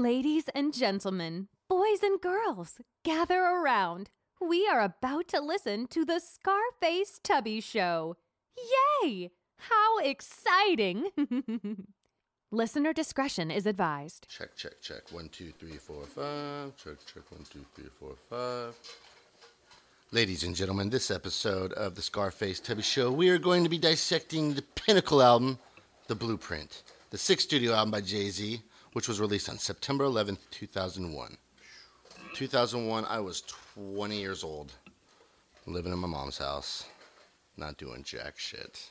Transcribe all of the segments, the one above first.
Ladies and gentlemen, boys and girls, gather around. We are about to listen to the Scarface Tubby Show. Yay! How exciting! Listener discretion is advised. Check, check, check. One, two, three, four, five. Check, check. One, two, three, four, five. Ladies and gentlemen, this episode of the Scarface Tubby Show, we are going to be dissecting the pinnacle album, The Blueprint, the sixth studio album by Jay Z, which was released on September 11th, 2001. 2001, I was 20 years old, living in my mom's house, not doing jack shit.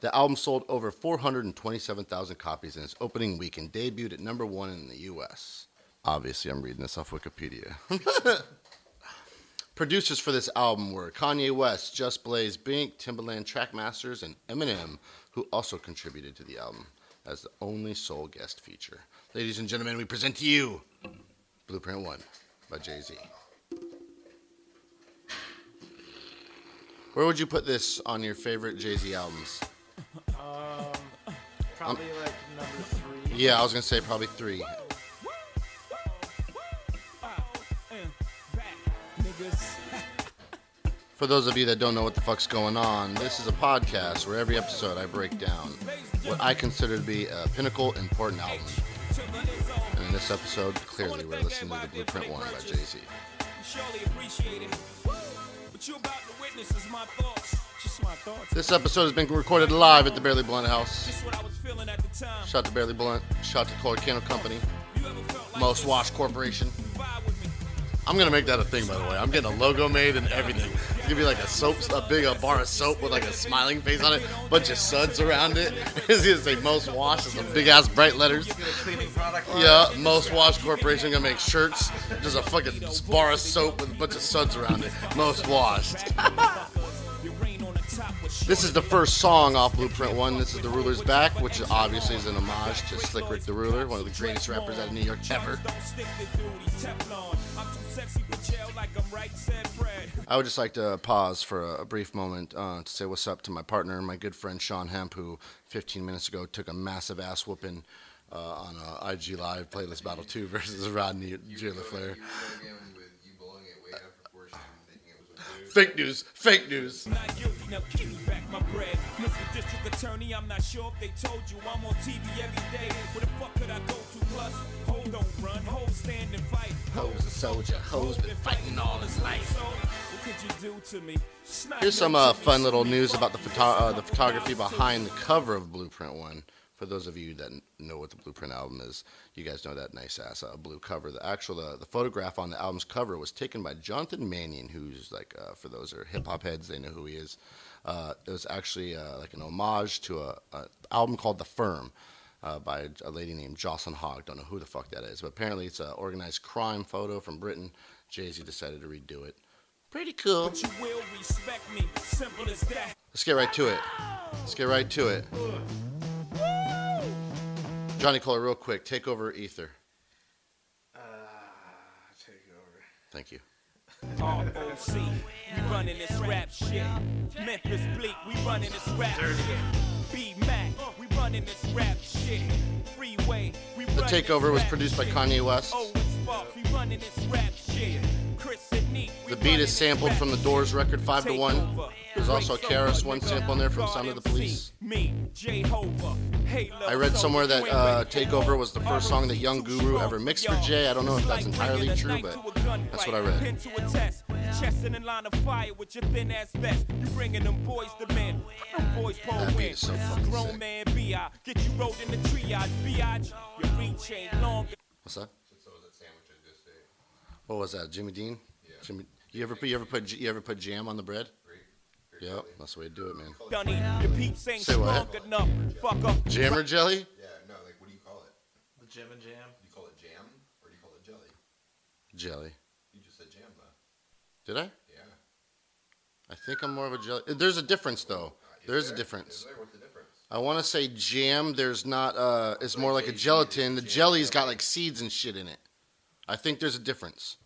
The album sold over 427,000 copies in its opening week and debuted at number one in the U.S. Obviously, I'm reading this off Wikipedia. Producers for this album were Kanye West, Just Blaze, Bink, Timbaland, Trackmasters, and Eminem, who also contributed to the album as the only sole guest feature. Ladies and gentlemen, we present to you Blueprint 1 by Jay Z. Where would you put this on your favorite Jay Z albums? Um, Probably like number three. Yeah, I was gonna say probably three. For those of you that don't know what the fuck's going on, this is a podcast where every episode I break down what I consider to be a pinnacle important album. And in this episode, clearly we're listening to the Blueprint One by Jay Z. Surely appreciate it. What you about to witness is my thoughts. Just my thoughts. This episode has been recorded live at the Barely Blunt House. Just what I was feeling at the time. Shout to Barely Blunt. Shout to Colorado Company. You ever felt like Most? Wash Corporation. Vibe with me. I'm gonna make that a thing, by the way. I'm getting a logo made and everything. It's gonna be like a soap, a big a bar of soap with like a smiling face on it, bunch of suds around it. It's gonna say Most Wash, with some big ass bright letters. Get a cleaning product line. Yeah, Most Wash Corporation gonna make shirts. Just a fucking bar of soap with a bunch of suds around it. Most washed. Your rain on the top was This is the first song off Blueprint One. This is The Ruler's Back, which obviously is an homage to Slick Rick the Ruler, one of the greatest rappers out of New York ever. I would just like to pause for a, a brief moment uh, to say what's up to my partner, my good friend Shawn Hemp, who 15 minutes ago took a massive ass whooping uh, on a IG Live Playlist Battle 2 versus Rodney J. LaFleur. Fake news, fake news. Not guilty, now give me back my bread. Mr. District Attorney, I'm not sure if they told you I'm on TV every day. Where the fuck could I go to? Plus, hold don't run, hold stand and fight. Ho's a soldier, ho's been fighting all his life. So, what could you do to me? Snot Here's some uh, fun little news about the, photo- uh, the photography behind the cover of Blueprint One. For those of you that know what the Blueprint album is, you guys know that nice ass uh, blue cover. The actual uh, the photograph on the album's cover was taken by Jonathan Mannion, who's like uh, for those who are hip hop heads, they know who he is. Uh, it was actually uh, like an homage to a, a album called The Firm. Uh, by a lady named Jocelyn Hogg. Don't know who the fuck that is, but apparently it's an organized crime photo from Britain. Jay Z decided to redo it. Pretty cool. But you will respect me. Simple as that. Let's get right to it. Let's get right to it. Johnny Kohler, real quick, take over Ether. Uh, take over. Thank you. ROC, we running this rap shit. Memphis Bleek, we running this rap shit. B Mac, we running this rap shit. Freeway, we The Takeover was produced by. Kanye West. Oh, it's Spark, we running this rap shit. Chris and Neef, The beat is sampled from the Doors record 5 to 1. Takeover. There's also a Break KRS so One much, sample in there from God Sound of the Police. Me, Jehovah. I read somewhere that uh, Takeover was the first song that Young Guru ever mixed for Jay. I don't know if that's entirely true, but that's what I read. Pin to a test. Chest in a line of fire with your thin ass vest. You bringing them boys to men. Them boys pull That beat is so fucking Grown sick. man B.I. Get you rolled in the triage. Biatch. Your reach ain't long. What's that? What was that? Jimmy Dean? Jimmy, you ever put you ever put you ever put jam on the bread? Yep, that's the way to do it, man. Dunny. Your peeps ain't Say strong what? enough. Fuck up. Jam or jelly? Yeah, no, like what do you call it? The Jim and Jam. Do you call it jam or do you call it jelly? Jelly. You just said jam though. Did I? Yeah. I think I'm more of a jelly. There's a difference though. There is a difference. Is there? What's the difference? I want to say jam. There's not. Uh, it's more like a gelatin. The jelly's got like seeds and shit in it. I think there's a difference.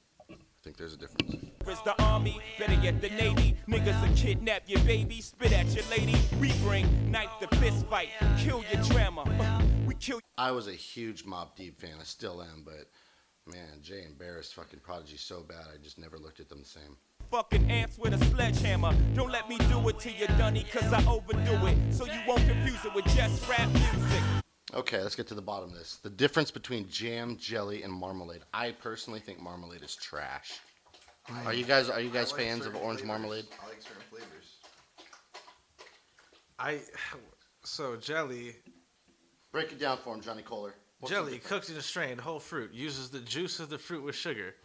I think there's a difference. the army, better yet the navy. Niggas will kidnap your baby, spit at your lady. We bring knife to fist fight, kill your drama. We kill I was a huge Mobb Deep fan. I still am, but man, Jay and Barris fucking Prodigy so bad. I just never looked at them the same. fucking ants with a sledgehammer. Don't let me do it to you, Dunny, cause I overdo it. So you won't confuse it with just rap music. Okay, let's get to the bottom of this. The difference between jam, jelly, and marmalade. I personally think marmalade is trash. Mm. Are you guys are you guys I like fans of certain orange flavors. marmalade? I like certain flavors. I so jelly Break it down for him, Johnny Kohler. What's the jelly difference? cooked in a strained whole fruit uses the juice of the fruit with sugar,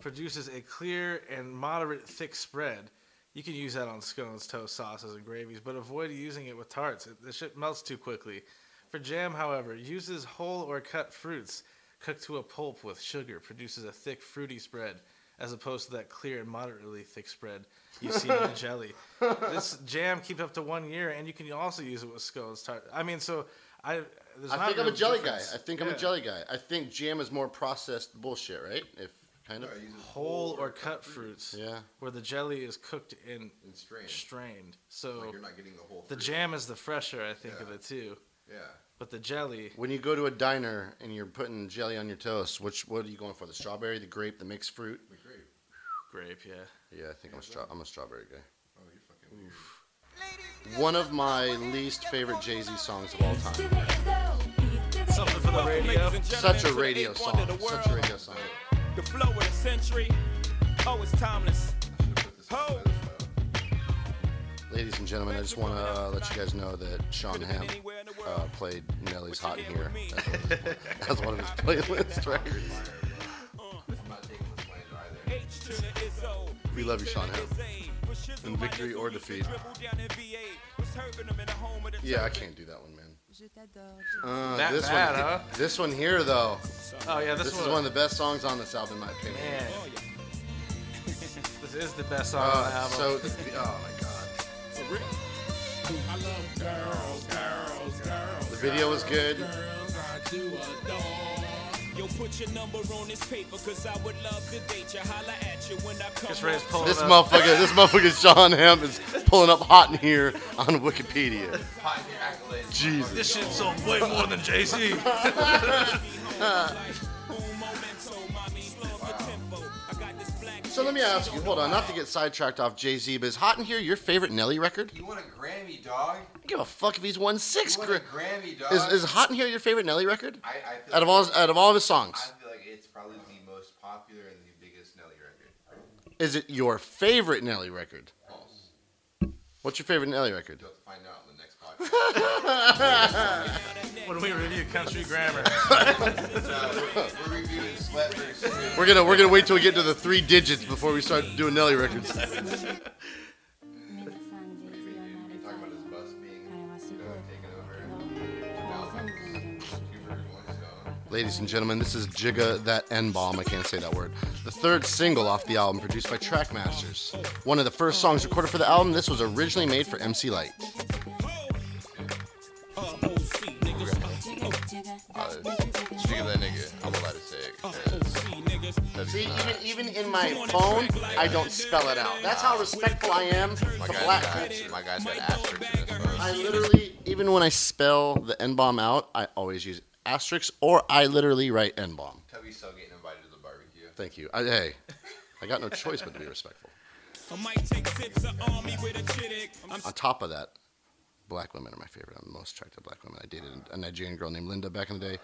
produces a clear and moderate thick spread. You can use that on scones, toast, sauces, and gravies, but avoid using it with tarts. It, the shit melts too quickly. For jam, however, uses whole or cut fruits cooked to a pulp with sugar, produces a thick, fruity spread, as opposed to that clear and moderately thick spread you see in the jelly. This jam keeps up to one year, and you can also use it with scones. Tart. I mean, so I. There's I not think I'm a jelly difference. guy. I think I'm a jelly guy. I think jam is more processed bullshit, right? If kind of. No, I use it whole or cut fruits. Yeah. Where the jelly is cooked in and strained. strained. So Like you're not getting the whole. the jam is the fresher, I think, of Yeah. the two. Yeah. But the jelly, When you go to a diner and you're putting jelly on your toast, which what are you going for? The strawberry, the grape, the mixed fruit? The grape. grape, yeah. Yeah, I think I'm a straw- I'm a strawberry guy. Oh, you're fucking weird. One of my least favorite Jay Z songs of all time. Something for the radio. Such a radio song. Such a radio song. The flow of the century. Oh, it's timeless. Put Ladies and gentlemen, I just want to uh, let you guys know that Sean Ham uh, played Nelly's Hot in Here as, as one of his playlist records. I'm not taking this slander either. We love you, Sean Ham. In victory or defeat. Yeah, I can't do that one, man. Uh, That this bad, one, huh? This one here, though, Oh yeah, this, this is one. one of the best songs on this album, in my opinion. Man. this is the best song on the Uh, album. so, the, oh my god, the video was good. Yo, put your number on this paper, cause I would love to date you. Holla at you when I come Just Ray's home. pulling This up. motherfucker, this motherfucker Sean Ham is pulling up hot in here on Wikipedia. Hot in your accolades. Jesus. This shit's sold way more than JC. So let me ask you, hold on, not to get sidetracked off Jay Z, but is Hot in Here your favorite Nelly record? You want a Grammy, dog? I don't give a fuck if he's won six. You want a Grammy, dog? is, is Hot in Here your favorite Nelly record? I, I feel Out of all out of all of his songs. I feel like it's probably the most popular and the biggest Nelly record. is it your favorite Nelly record? False. What's your favorite Nelly record? You'll when we review country grammar. we're, we're reviewing Sweat. We're gonna we're gonna wait till we get to the three digits before we start doing Nelly records. Talking about his bus being taken over. Now, Hubert Rolling Stone. Ladies and gentlemen, this is Jigga That N Bomb. I can't say that word. The third single off the album, produced by Trackmasters. One of the first songs recorded for the album. This was originally made for MC Lyte. I don't spell it out. That's how respectful I am to My guy's black got, culture. my guy's got asterisks in his phone. I literally, even when I spell the N bomb out, I always use asterisks, or I literally write N bomb. Tubby's still getting invited to the barbecue. Thank you. I, hey, I got no choice but to be respectful. I might take sips of army with a chick. I'm On top of that, black women are my favorite. I'm the most attracted to black women. I dated a Nigerian girl named Linda back in the day.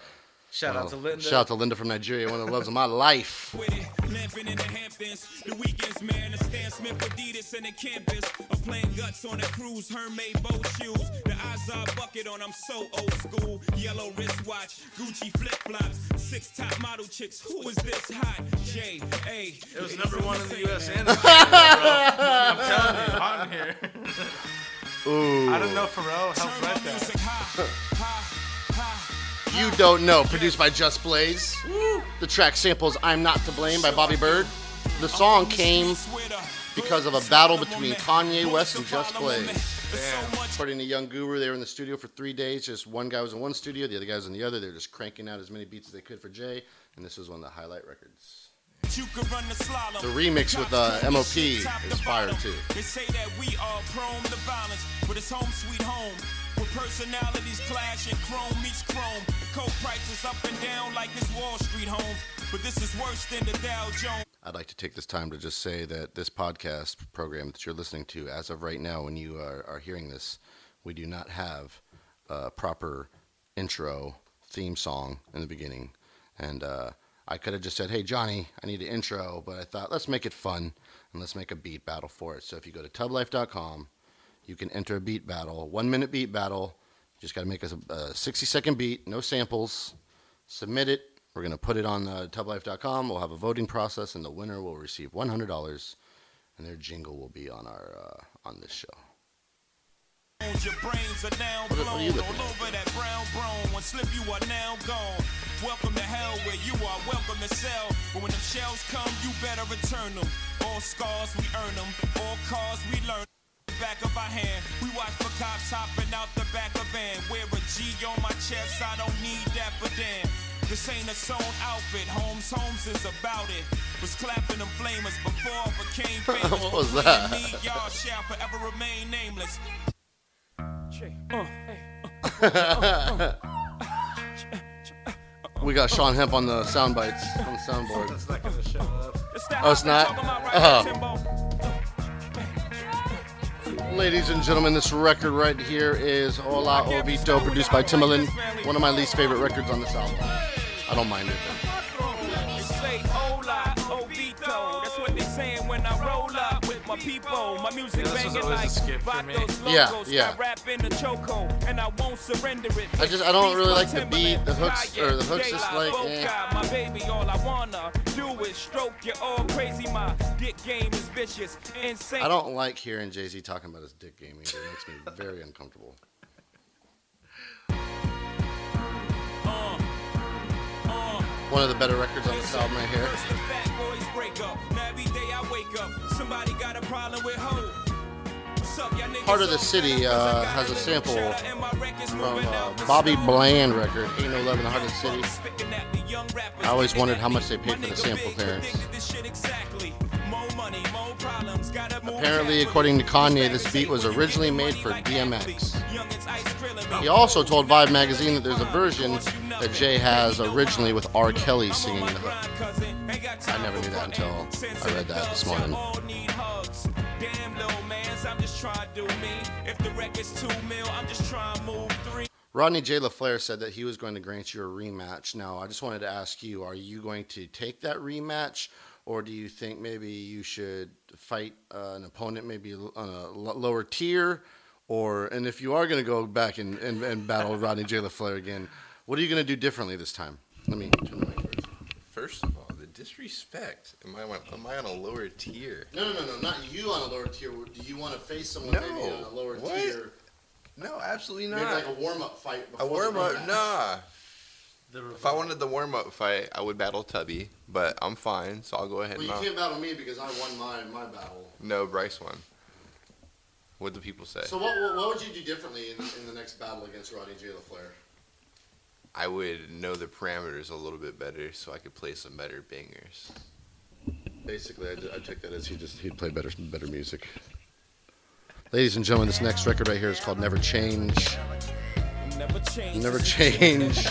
Shout out Oh, to Linda. Shout out to Linda from Nigeria, one of the loves of my life. with it. Lamping in the Hamptons. The weekends, man. The Stan Smith Adidas and the campus. I'm playing guts on a cruise. Hermaid boat shoes. The Azar bucket on. I'm so old school. Yellow wristwatch. Gucci flip flops. Six top model chicks. Who is this hot? J A. It was number one in the U.S. and in Canada. I'm telling you, hot in here. Ooh. I didn't know Pharrell helped write that. You Don't Know, produced by Just Blaze. The track samples I'm Not to Blame by Bobby Byrd. The song came because of a battle between Kanye West and Just Blaze. According to Young Guru, they were in the studio for three days. Just one guy was in one studio, the other guy was in the other. They were just cranking out as many beats as they could for Jay, and this was one of the highlight records. You could run the slalom. The remix with uh, MOP is fire too. They say that we are prone to violence, but it's home sweet home. With personalities clash and chrome meets chrome. Coke prices up and down like it's Wall Street home. But this is worse than the Dow Jones. I'd like to take this time to just say that this podcast program that you're listening to, as of right now, when you are, are hearing this, we do not have a proper intro theme song in the beginning. And uh, I could have just said, hey, Johnny, I need an intro, but I thought, let's make it fun and let's make a beat battle for it. So if you go to tublife.com, you can enter a beat battle, one minute beat battle. You just got to make a, a 60 second beat, no samples. Submit it. We're going to put it on uh, tublife.com. We'll have a voting process, and the winner will receive $100, and their jingle will be on our uh, on this show. Your brains are now What are- what are you blown all over that brown brown. One slip, you are now gone. Welcome to hell where you are welcome to sell. But when the shells come, you better return them. All scars, we earn them. All cars, we learn. Back of our hand, we watch for cops hopping out the back of van. Wear a G on my chest, I don't need that, but damn. This ain't a sewn outfit, Holmes Holmes is about it. Was clapping them flamers before I became famous. What was that? in need, Y'all shall forever remain nameless. We got Shawn Hemp on the sound bites on the soundboard. That's not gonna show up. Oh, it's not? Oh. Ladies and gentlemen, this record right here is Hola Hovito, produced by Timbaland. One of my least favorite records on this album. I don't mind it. They say hola, Hovito. That's what they saying when I roll up with my people. My music Yeah, banging like me. Yeah, yeah. I rap in the choco, and I won't surrender it. I just- I don't really like the beat, the hooks- or the hooks just like, eh. My baby, all I wanna do is stroke you all crazy. My dick game is vicious, insane. I don't like hearing Jay Z talking about his dick game either. It makes me very uncomfortable. Uh, uh. One of the better records on this album right here. First the fat boys break up. Now every day I wake up, somebody got a problem with hope. Heart of the City, uh, has a sample From uh, Bobby. Bland record, Ain't No Love in the Heart of the City. I always wondered how much they paid for the sample clearance. Apparently, according to Kanye, this beat was originally made for DMX. He also told Vibe magazine that there's a version that Jay has originally with R. Kelly singing the hook. I never knew that until I read that this morning. Damn little mans, I'm just trying to do me. If the record's two mil, I'm just trying to move three. Rodney J. LaFleur said that he was going to grant you a rematch. Now, I just wanted to ask you, are you going to take that rematch, or do you think maybe you should fight uh, an opponent maybe on a l- lower tier? Or, and if you are going to go back and, and, and battle Rodney J. LaFleur again, what are you going to do differently this time? Let me turn the mic first. First of all, the disrespect. Am I on, am I on a lower tier? No, no, no, no, not you on a lower tier. Do you want to face someone No. maybe on a lower What? tier? No, absolutely Maybe not. like a warm up fight. a before the warm up? Nah. If I wanted the warm up fight, I would battle Tubby, but I'm fine, so I'll go ahead Well, and you I'll- can't battle me because I won my my battle. No, Bryce won. What do people say? So what, what, what would you do differently in, in the next battle against Rodney J. LaFleur? I would know the parameters a little bit better, so I could play some better bangers. Basically, I, I take that as he just he'd play better better music. Ladies and gentlemen, this next record right here is called Never Change. Never change. Never Change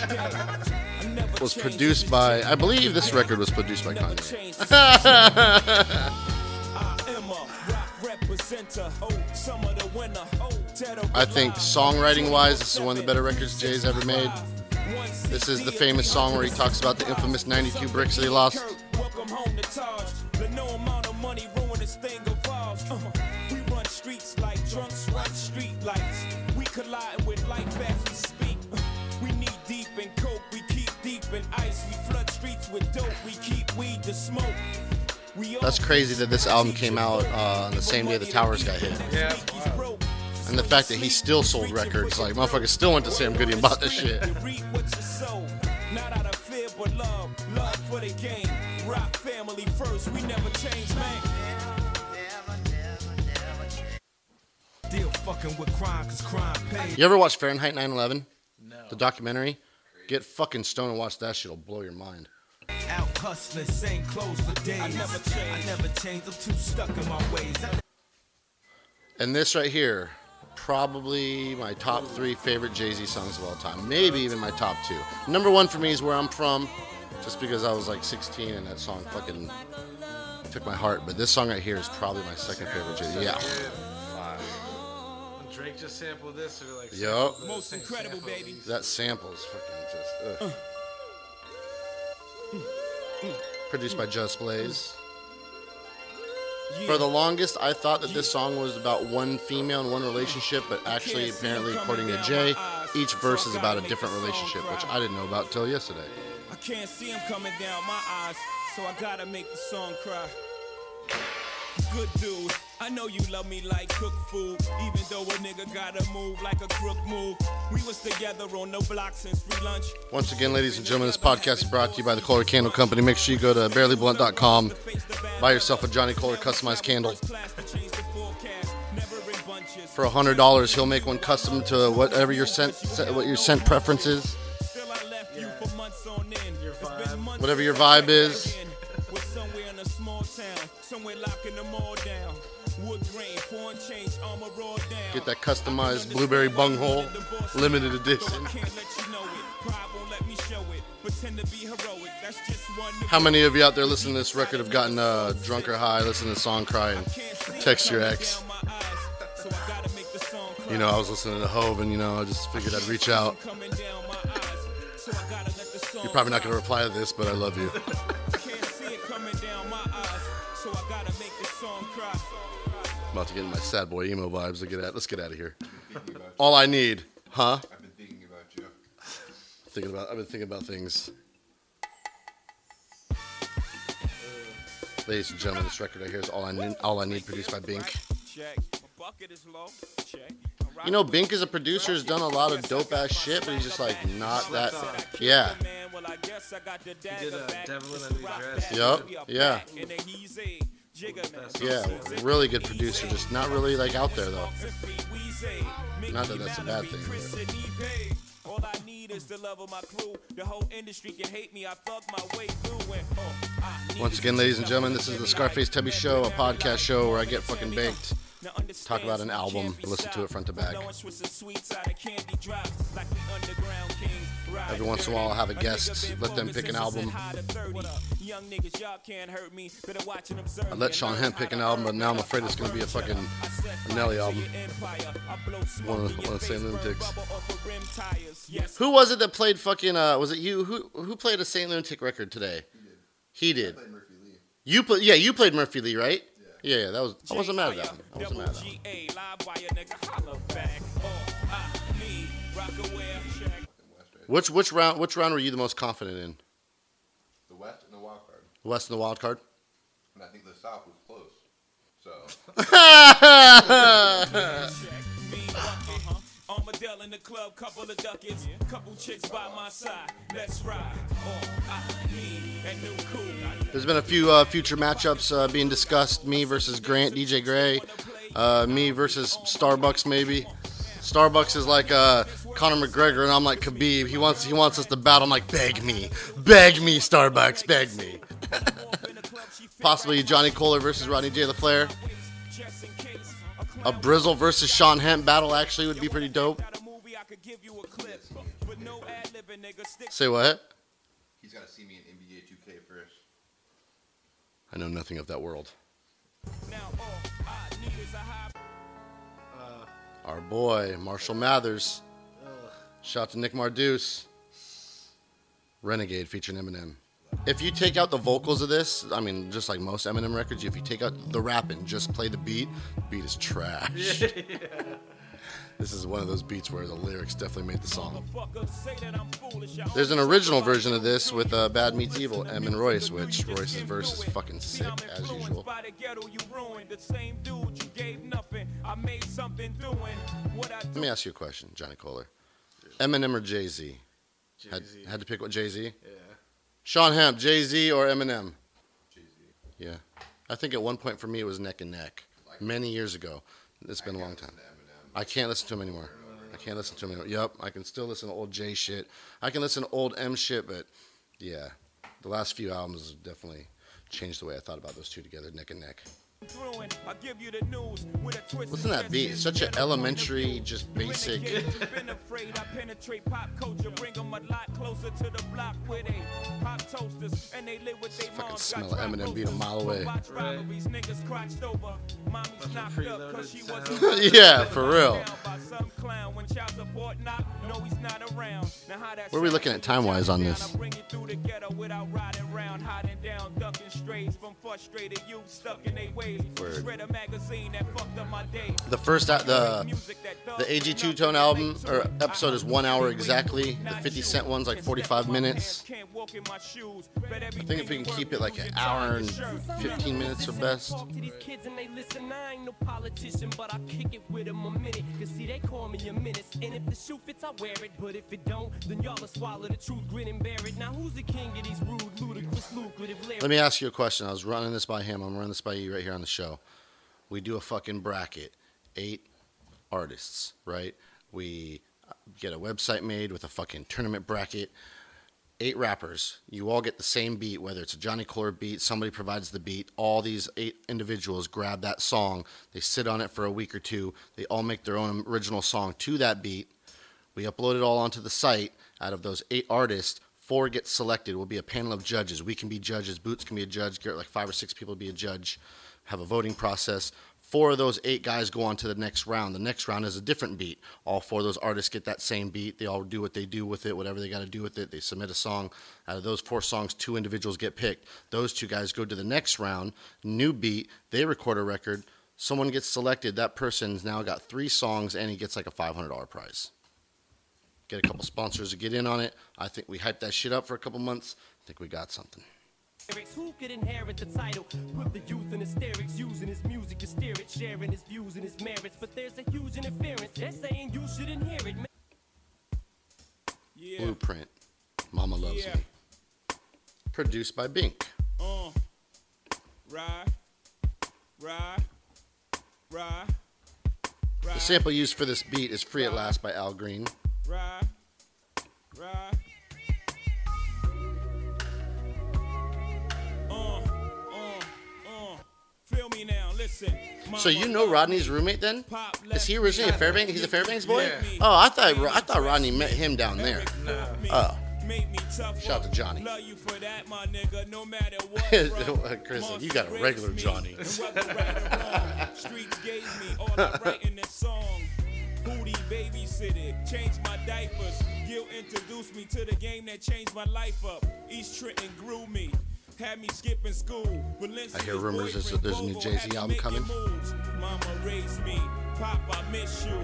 was produced by I believe this record was produced by Kanye. I think songwriting wise, this is one of the better records Jay's ever made. This is the famous song where he talks about the infamous 92 bricks that he lost. Welcome home to Taj. The no amount of money ruin this thing evolves. We run streets like drunks run street lights. We collide with life as we speak. We knee deep in coke, we keep deep in ice. We flood streets with dope, we keep weed to smoke. That's crazy that this album came out uh, on the same day the Towers got hit. Yeah. And the fact that he still sold records, like motherfuckers still went to Sam Goody and bought this shit. You sow. Not out of fear, but love. Love for the game. Rock family first. We never change, man. Still fucking with crime, cause crime. You ever watch Fahrenheit 9/11, No. the documentary? Get fucking stoned and watch that shit. It'll blow your mind. Out hustling, same clothes for days. I never change. I never change. I'm too stuck in my ways. And this right here probably my top three favorite Jay Z songs of all time. Maybe even my top two. Number one for me is Where I'm From, just because I was like 16 and that song fucking took my heart. But this song right here is probably my second favorite Jay Z. Yeah. Drake just sampled this, or like Yup. sampled the Most incredible, sample baby. he's- That sample is fucking just. Ugh. Mm. Mm. Mm. Produced by Just Blaze. For the longest, I thought that this song was about one female and one relationship, but actually, apparently, according to Jay, each verse is about a different relationship, which I didn't know about till yesterday. I can't see him coming down my eyes, so I gotta make the song cry. Good dude, I know you love me like cooked food, even though a nigga gotta move like a crook move. We was together on the block since free lunch. Once again, ladies and gentlemen, this podcast is brought to you by the Kohler Candle Company. Make sure you go to barelyblunt.com, buy yourself a Johnny Kohler customized candle. For $100, he'll make one custom to whatever your scent, what your scent preference is. Still I left you for months on end. Your vibe. Whatever your vibe is. That customized blueberry bunghole, limited edition. How many of you out there listening to this record have gotten uh, drunk or high, listening to the song cry, and text your ex? You know, I was listening to Hove, and you know, I just figured I'd reach out. You're probably not going to reply to this, but I love you. about to get in my sad boy emo vibes. Let's get out. Let's get out of here. All I need, huh? I've been thinking about you. Thinking about. I've been thinking about things. Ladies and gentlemen, this record right here is all I need. All I need, produced by Bink. Check. My bucket is low. Check. You know, Bink as a producer has done a lot of dope ass shit, but he's just like not that. Yeah. Man, well, I guess I got the He did dagger uh. Devil in a New Dress. Yup. Yeah. And then he's a jigger man. Yeah. Really good producer. Just not really like out there though. Not that that's a bad thing, but- All I need is the love of my crew. The whole industry can hate me. I thug my way through. And, oh, Once again, ladies and gentlemen, this is the Scarface Tubby Show, a podcast show where I get fucking baked. Now understand Talk about an album, listen to it front to back. Blowing Swiss and sweets out of candy drops like we underground kings. Ride Every once in a while, I'll have a guest, let them pick an album. it's high to 30. Young niggas, y'all can't hurt me. Better watch and observe I let Sean learn Hemp pick an album, but now I'm afraid it's gonna be a fucking I set a fire Nelly album. your empire. I blow smoke One of- one of the Saint Lunatics. rubber off of rim tires. Yes, Who was it that played fucking? Uh, was it you? Who who played a Saint Lunatic record today? He did. Murphy Lee. You put yeah, you played Murphy Lee, right? Yeah, yeah. That was I wasn't mad at that one. I wasn't mad at that one. Double G-A, live wire, nigga, holla back. Oh, I need Rocawear, check. West, right? Which which round which round were you the most confident in? The West and the wild card. The West and the wild card. And I think the South was close. So Armadale in the club, couple of ducats, couple chicks by my side. Let's ride. Oh. There's been a few uh, future matchups uh, being discussed. Me versus Grant, DJ Gray. Uh, me versus Starbucks, maybe. Starbucks is like uh, Conor McGregor, and I'm like Khabib. He wants he wants us to battle. I'm like, beg me, beg me, Starbucks, beg me. Possibly Johnny Kohler versus Rodney J. Case. A Brizzle versus Shawn Hemp battle actually would be pretty dope. Give you a clip, but no ad-libbing, nigga. Stick Say what? he's got to see me in NBA 2K first. I know nothing of that world. now. All I need is a high. Uh, our boy Marshall Mathers. Shout to Nick Marduce. Renegade featuring Eminem. If you take out the vocals of this, I mean, just like most Eminem records, if you take out the rap and just play the beat, the beat is trash. This is one of those beats where the lyrics definitely made the song. Motherfuckers say that I'm foolish. I There's an original version of this with uh, Bad Meets Evil, Em and Royce, which Royce's verse is fucking sick as usual. By the ghetto, you ruined the same dude you gave nothing. I made something doing what I Let me ask you a question, Johnny Kohler. Eminem or Jay Z? Had, Jay-Z. had to pick what Jay Z? Yeah. Shawn Hemp, Jay Z or Eminem? Jay Z. Yeah. I think at one point for me it was neck and neck. Many years ago. It's been a long time. I can't listen to him anymore. I can't listen to him anymore. Yup, I can still listen to old J shit. I can listen to old M shit, but yeah, the last few albums definitely changed the way I thought about those two together, neck and neck. I'll give you the news with a twist Listen to that beat. twist. Such an Better point of elementary, just basic. been afraid, I penetrate pop culture, bring 'em a lot closer to the block where they pop toasters and they live with their Fucking smell got Eminem being a mile away. Right. robberies, niggas crotched over. Mommy's knocked free up loaded 'cause she sound. wasn't Yeah, for real. down by some clown when child support knock, no, he's not around. Now how that Where are we looking at time-wise on down, this? I bring you through the ghetto without riding round, hiding down, Word. The first, uh, the the AG Two Tone album or episode is one hour exactly. The 50 Cent one's like 45 minutes. I think if we can keep it like an hour and 15 minutes or best. Let me ask you a question. I was running this by him. I'm running this by you right here on the show. We do a fucking bracket, eight artists, right? We get a website made with a fucking tournament bracket. Eight rappers. You all get the same beat, whether it's a Johnny Core beat, somebody provides the beat. All these eight individuals grab that song. They sit on it for a week or two. They all make their own original song to that beat. We upload it all onto the site. Out of those eight artists, four get selected. We'll be a panel of judges. We can be judges. Boots can be a judge. Like five or six people be a judge. Have a voting process. Four of those eight guys go on to the next round. The next round is a different beat. All four of those artists get that same beat. They all do what they do with it, whatever they got to do with it. They submit a song. Out of those four songs, two individuals get picked. Those two guys go to the next round. New beat. They record a record. Someone gets selected. That person's now got three songs, and he gets like a $500 prize get a couple sponsors to get in on it. I think we hyped that shit up for a couple months. I think we got something. Who could inherit the title? Put the youth in hysterics, using his music to steer it, sharing his views and his merits. But there's a huge interference. They're saying you shouldn't hear it. Yeah, Blueprint. Mama loves Yeah. me. Produced by Bink. uh, ride, ride, ride, The sample used for this beat is "Free at Last" by Al Green. ride, ride. So you know Rodney's roommate then? Is he originally a Fairbanks? He's a Fairbanks boy. Yeah. Oh, I thought I thought Rodney met him down there. Oh, me tough. Shout out to Johnny. Love you for that, my nigga, no matter what. Chris, you got a regular Johnny. and whether right or wrong, Streets gave me all I write in this song. Booty babysitted, changed my diapers. Gil introduced me to the game that changed my life up. East Trenton grew me. Had me skipping school. I hear rumors there's there's a new Jay-Z album coming. Moves. Mama raised me. Pop, I miss you.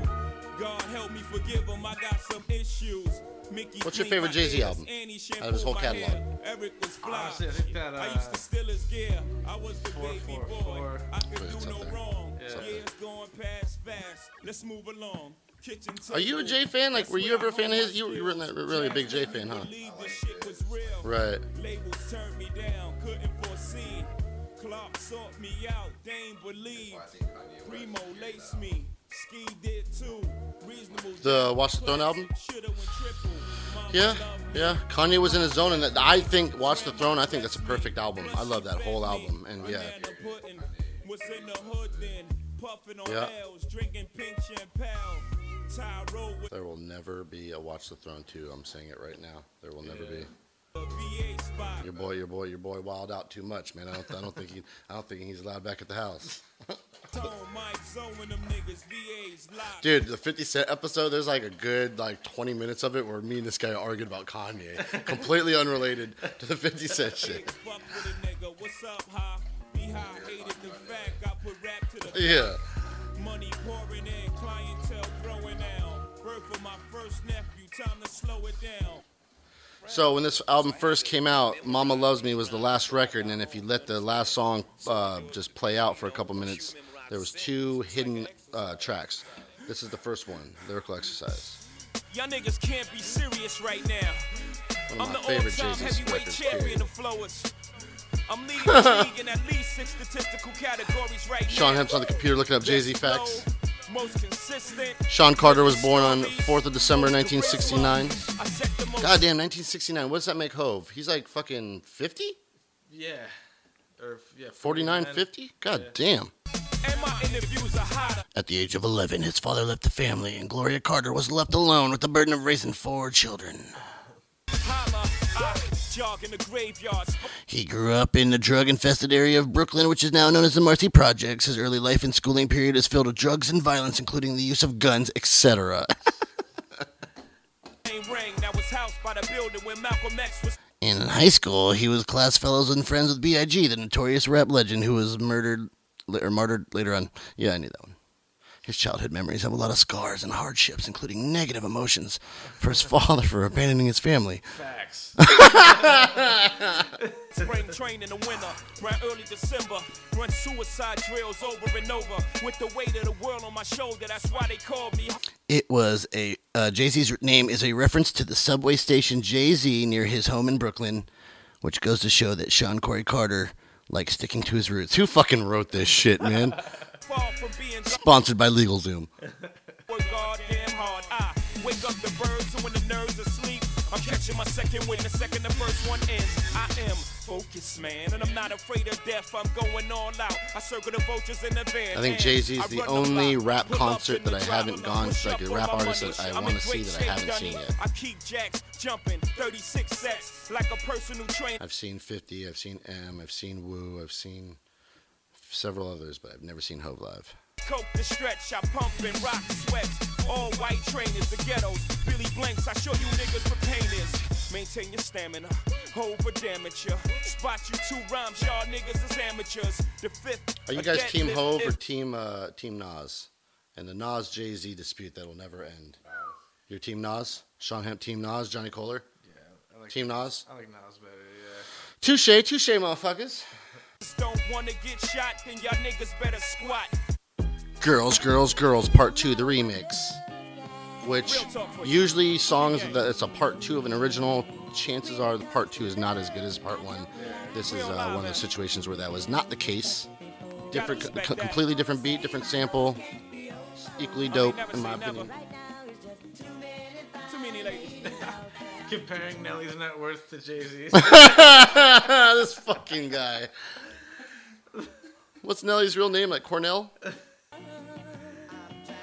God help me forgive him. I got some issues. Mickey What's your favorite Jay-Z album and out of his whole catalog? Eric was fly. Honestly, I think that, I uh, used to steal his gear. I was the Four, baby four, boy. four. I could Wait, do no there. wrong. Yeah, there. it's going past fast. Let's move along. Are you a. Jay fan? Like, were you ever a fan of his? You you were not really a big Jay fan, huh? Believe this shit was real. Right. Labels turned me down, couldn't foresee. Clark sought me out, they ain't believe. Primo laced me, Ski did too. Reasonable. The Watch the Throne album? Shoulda went triple. Mama Yeah, yeah. Kanye was in his zone, and I think Watch the Throne. I think that's a perfect album. I love that whole album, and yeah, What's in the hood then? Puffing on Yeah. L's, drinking pink champagne. Tyro with there will never be a Watch the Throne two. I'm saying it right now. There will never be. VA spot. Your boy, your boy, your boy, wild out too much, man. I don't, I don't think he, I don't think he's allowed back at the house. Tone Mike Zone them niggas, VA's locked. Dude, the 50 Cent episode, there's like a good like 20 minutes of it where me and this guy argued about Kanye, completely unrelated to the 50 Cent shit. Fuck So when this album first came out, "Mama Loves Me" was the last record, and if you let the last song uh, just play out for a couple minutes, there was two hidden uh, tracks. This is the first one, "Lyrical Exercise." Y'all niggas can't be serious right now. One I'm of the my favorite all-time heavyweight records. champion of flowers. I'm leading the league in at least six statistical categories right Sean now. Hemp's on the computer looking up Jay-Z Best facts. Flow, Most consistent. Sean Carter was born on 4th of December 1969. I set the most Goddamn, 1969. What does that make Hove? He's like fucking 50? Yeah. or yeah, 49.50? God damn. And my interviews are hotter. At the age of 11, his father left the family, and Gloria Carter was left alone with the burden of raising four children. Holla, jog in the graveyards. He grew up in the drug infested area of Brooklyn, which is now known as the Marcy Projects. His early life and schooling period is filled with drugs and violence, including the use of guns, etc. Ain't ring that was housed by the building where Malcolm X was. In high school, he was class fellows and friends with B.I.G., the notorious rap legend who was murdered or martyred later on. Yeah, I knew that one. His childhood memories have a lot of scars and hardships, including negative emotions for his father for abandoning his family. Facts. Spring train in the winter, around early December. Run suicide drills over and over. With the weight of the world on my shoulder, that's why they called me. It was a uh, Jay Z's name is a reference to the subway station Jay Z near his home in Brooklyn, which goes to show that Sean Corey Carter likes sticking to his roots. Who fucking wrote this shit, man? Far from being Sponsored by LegalZoom. work goddamn hard. I wake up the birds when the nerves asleep. I'm catching my second wind the second the first one ends. I am focused, man, and I'm not afraid of death. I'm going all out. I circle the vultures in the van. I think Jay-Z's I the only rap concert that I haven't gone to, like, a rap artist that I wanna see that I haven't seen yet. I keep jacks jumping, 36 sets, like a personal trainer. I've seen 50, I've seen M, I've seen Woo, I've seen several others, but I've never seen Hove live. Coke the stretch, I pump and rock sweats. All white trainers, the ghettos, Billy Blanks. I show you niggas what pain is. Maintain your stamina, over damage ya. Spot you two rhymes, y'all niggas is amateurs. The fifth. Are you guys Team lift Hove or Team uh, Team Nas? And the Nas Jay Z dispute that'll never end. Your Team Nas, Shawn Hemp Team Nas, Johnny Kohler, Yeah, I like, Team Nas. I like Nas better. Yeah. Touche, touche, motherfuckers. Don't wanna get shot, then y'all niggas better squat. Girls, Girls, Girls, Part Two, the remix. Which usually songs that it's a part two of an original, chances are the part two is not as good as part one. This is uh, one of those situations where that was not the case. Different, co- completely different beat, different sample, equally dope in my opinion. Too many ladies. Comparing Nelly's net worth to Jay Z's. this fucking guy. What's Nelly's real name? Like Cornell?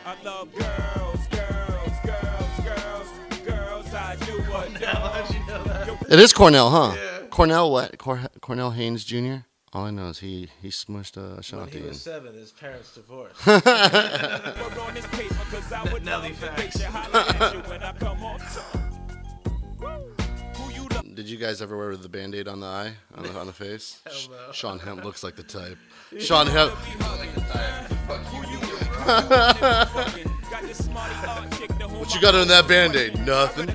I love girls, girls, girls, girls, girls. I do what How'd you know that? It is Cornell, huh? Cornell what? Cor- Cornell Haynes Jr. All I know is he he smushed uh, When Shanti. he in. was seven, his parents divorced. Work on this paper, 'cause I would Nelly facts. Did you guys ever wear the band-aid on the eye, on the, on the face? No. Shawn Hemp looks like the type. Shawn Hemp. What What you got on that band-aid? Nothing.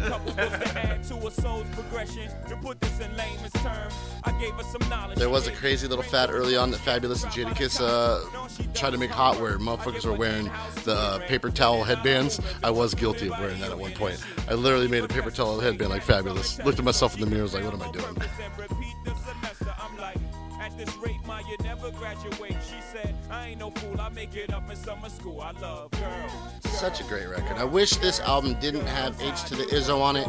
There was a crazy little fad early on that Fabolous and Jadakiss uh, tried to make hot where motherfuckers were wearing the uh, paper towel headbands. I was guilty of wearing that at one point. I literally made a paper towel headband like Fabolous. Looked at myself in the mirror, was like, what am I doing? At this rate, ma, you never graduate. She said, I ain't no fool, I make it up in summer school. I love girls. Such a great record. I wish this album didn't have H to the Izzo on it.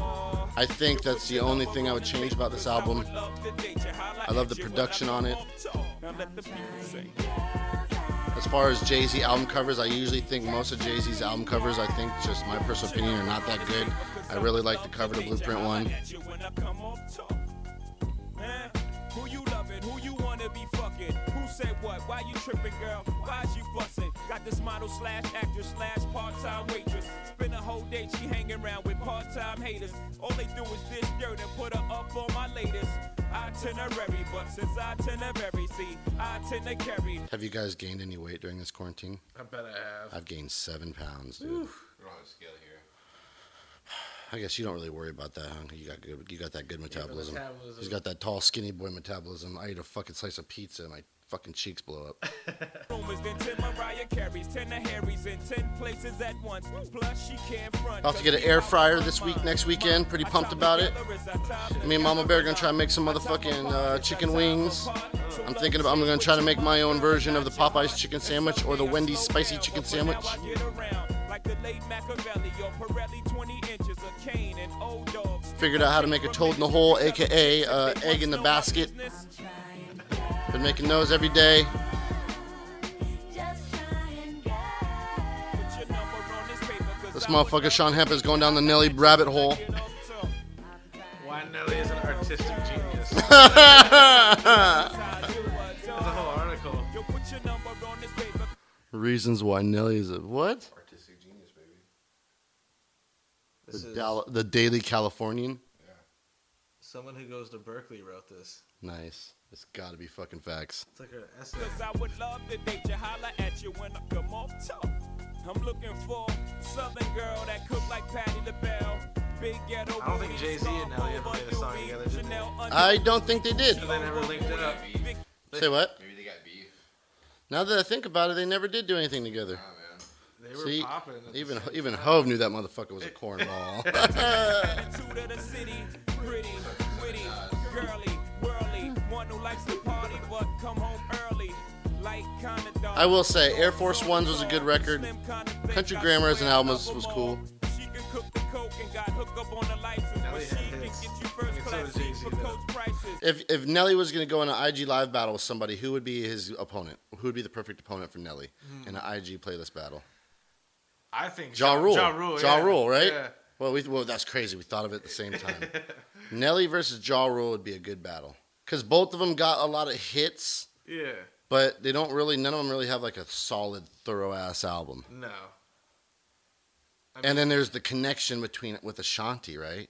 I think that's the only thing I would change about this album. I love the production on it. Now let the people sing. As far as Jay Z album covers, I usually think most of Jay Z's album covers, I think, just my personal opinion, are not that good. I really like the cover, the Blueprint one. Who said what? Why you tripping, girl? Why's you busting? Got this model slash actress slash part-time waitress. Spend a whole day she hanging around with part-time haters. All they do is dish dirt and put her up on my latest itinerary. But since itinerary, see, I tend to carry. Have you guys gained any weight during this quarantine? I bet I have. I've gained seven pounds, dude. We're on a scale here. I guess you don't really worry about that, huh? You got good, you got that good metabolism. metabolism. He's got that tall, skinny boy metabolism. I ate a fucking slice of pizza and my fucking cheeks blow up. Rumors then 10 Mariah Carey's, 10 the Harrys in 10 places at once. Plus, she can't front. About to get an air fryer this week, next weekend. Pretty pumped about it. Me and Mama Bear are gonna try to make some motherfucking uh, chicken wings. I'm thinking about I'm gonna try to make my own version of the Popeyes chicken sandwich or the Wendy's spicy chicken sandwich. Figured out how to make a toad in the hole, aka uh, egg in the basket. Been making those every day. This motherfucker Shawn Hemp is going down the Nelly rabbit hole. Why Nelly is an artistic genius. That's a whole article. Reasons why Nelly is a what? Artistic genius, baby. This The, is Dal- the Daily Californian. someone who goes to Berkeley wrote this. Nice. It's got to be fucking facts. It's like an essay. Cause I would love to date you, holla at you when I come off top. I'm looking for southern girl that cook like Patti LaBelle. Big ghetto I don't think Jay-Z and soft Nelly ever over made a song together, did they? I don't think they did. So they never linked it up. Say what? Maybe they got beef. Now that I think about it, they never did do anything together. Oh. They were See, popping. at the even even time. Hove knew that motherfucker was a cornball. I will say, Air Force Ones was a good record. Slim kinda thick, Country I Grammar as an album was- was cool. She can cook the coke and got hooked up on the license, but she can get you first class did seats Jay-Z, for coach prices. if if Nelly was going to go in an IG live battle with somebody, who would be his opponent? Who would be the perfect opponent for Nelly Hmm. in an IG playlist battle? I think Ja Rule. Ja Rule. Ja yeah. Rule, right? Yeah. Well, we well that's crazy. We thought of it at the same time. Nelly versus Ja Rule would be a good battle because both of them got a lot of hits, Yeah. but they don't really. None of them really have like a solid, thorough ass album. No. I And then there's the connection between with Ashanti, right?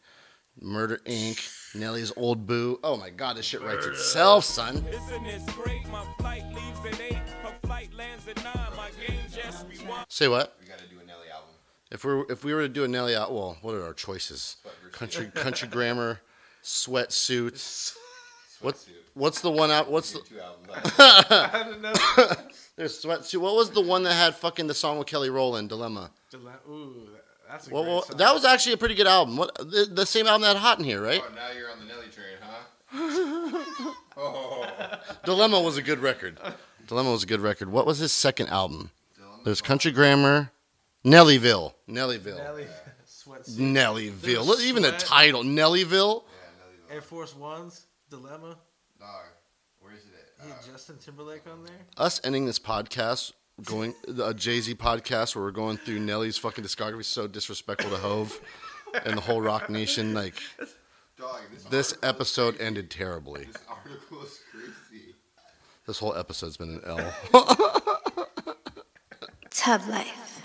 Murder Inc. Nelly's old boo. Oh my God, this shit writes itself, son. Isn't this great? My flight leaves at 8, her flight lands at 9. My game just rewind. Say what? We gotta do a Nelly album. If we are if we were to do a Nelly out, well, what are our choices? Country country grammar, sweatsuits. What what's the one out? What's the Two albums. I don't know. there's sweatsuit? What was the one that had fucking the song with Kelly Rowland, Dilemma? Dile- Ooh, that's a Well, great well, song. that was actually a pretty good album. What the, the same album that had Hot in here, right? oh, now you're on the Nelly train, huh? oh. Dilemma was a good record. Dilemma was a good record. What was his second album? Dilemma. There's Country Grammar, Nellyville, Nellyville, Nelly uh, sweatsuit. Nellyville. There's Look, Even the Sweat. title, Nellyville. Yeah, Nelly. Air Force Ones. Dilemma. Dog. Where is it He at? had uh, Justin Timberlake on there. Us ending this podcast, going a Jay Z podcast where we're going through Nelly's fucking discography, is so disrespectful to Hove and the whole Roc Nation. Like Dog. This, this article episode ended terribly. This article is crazy. This whole episode's been an L. Tub life.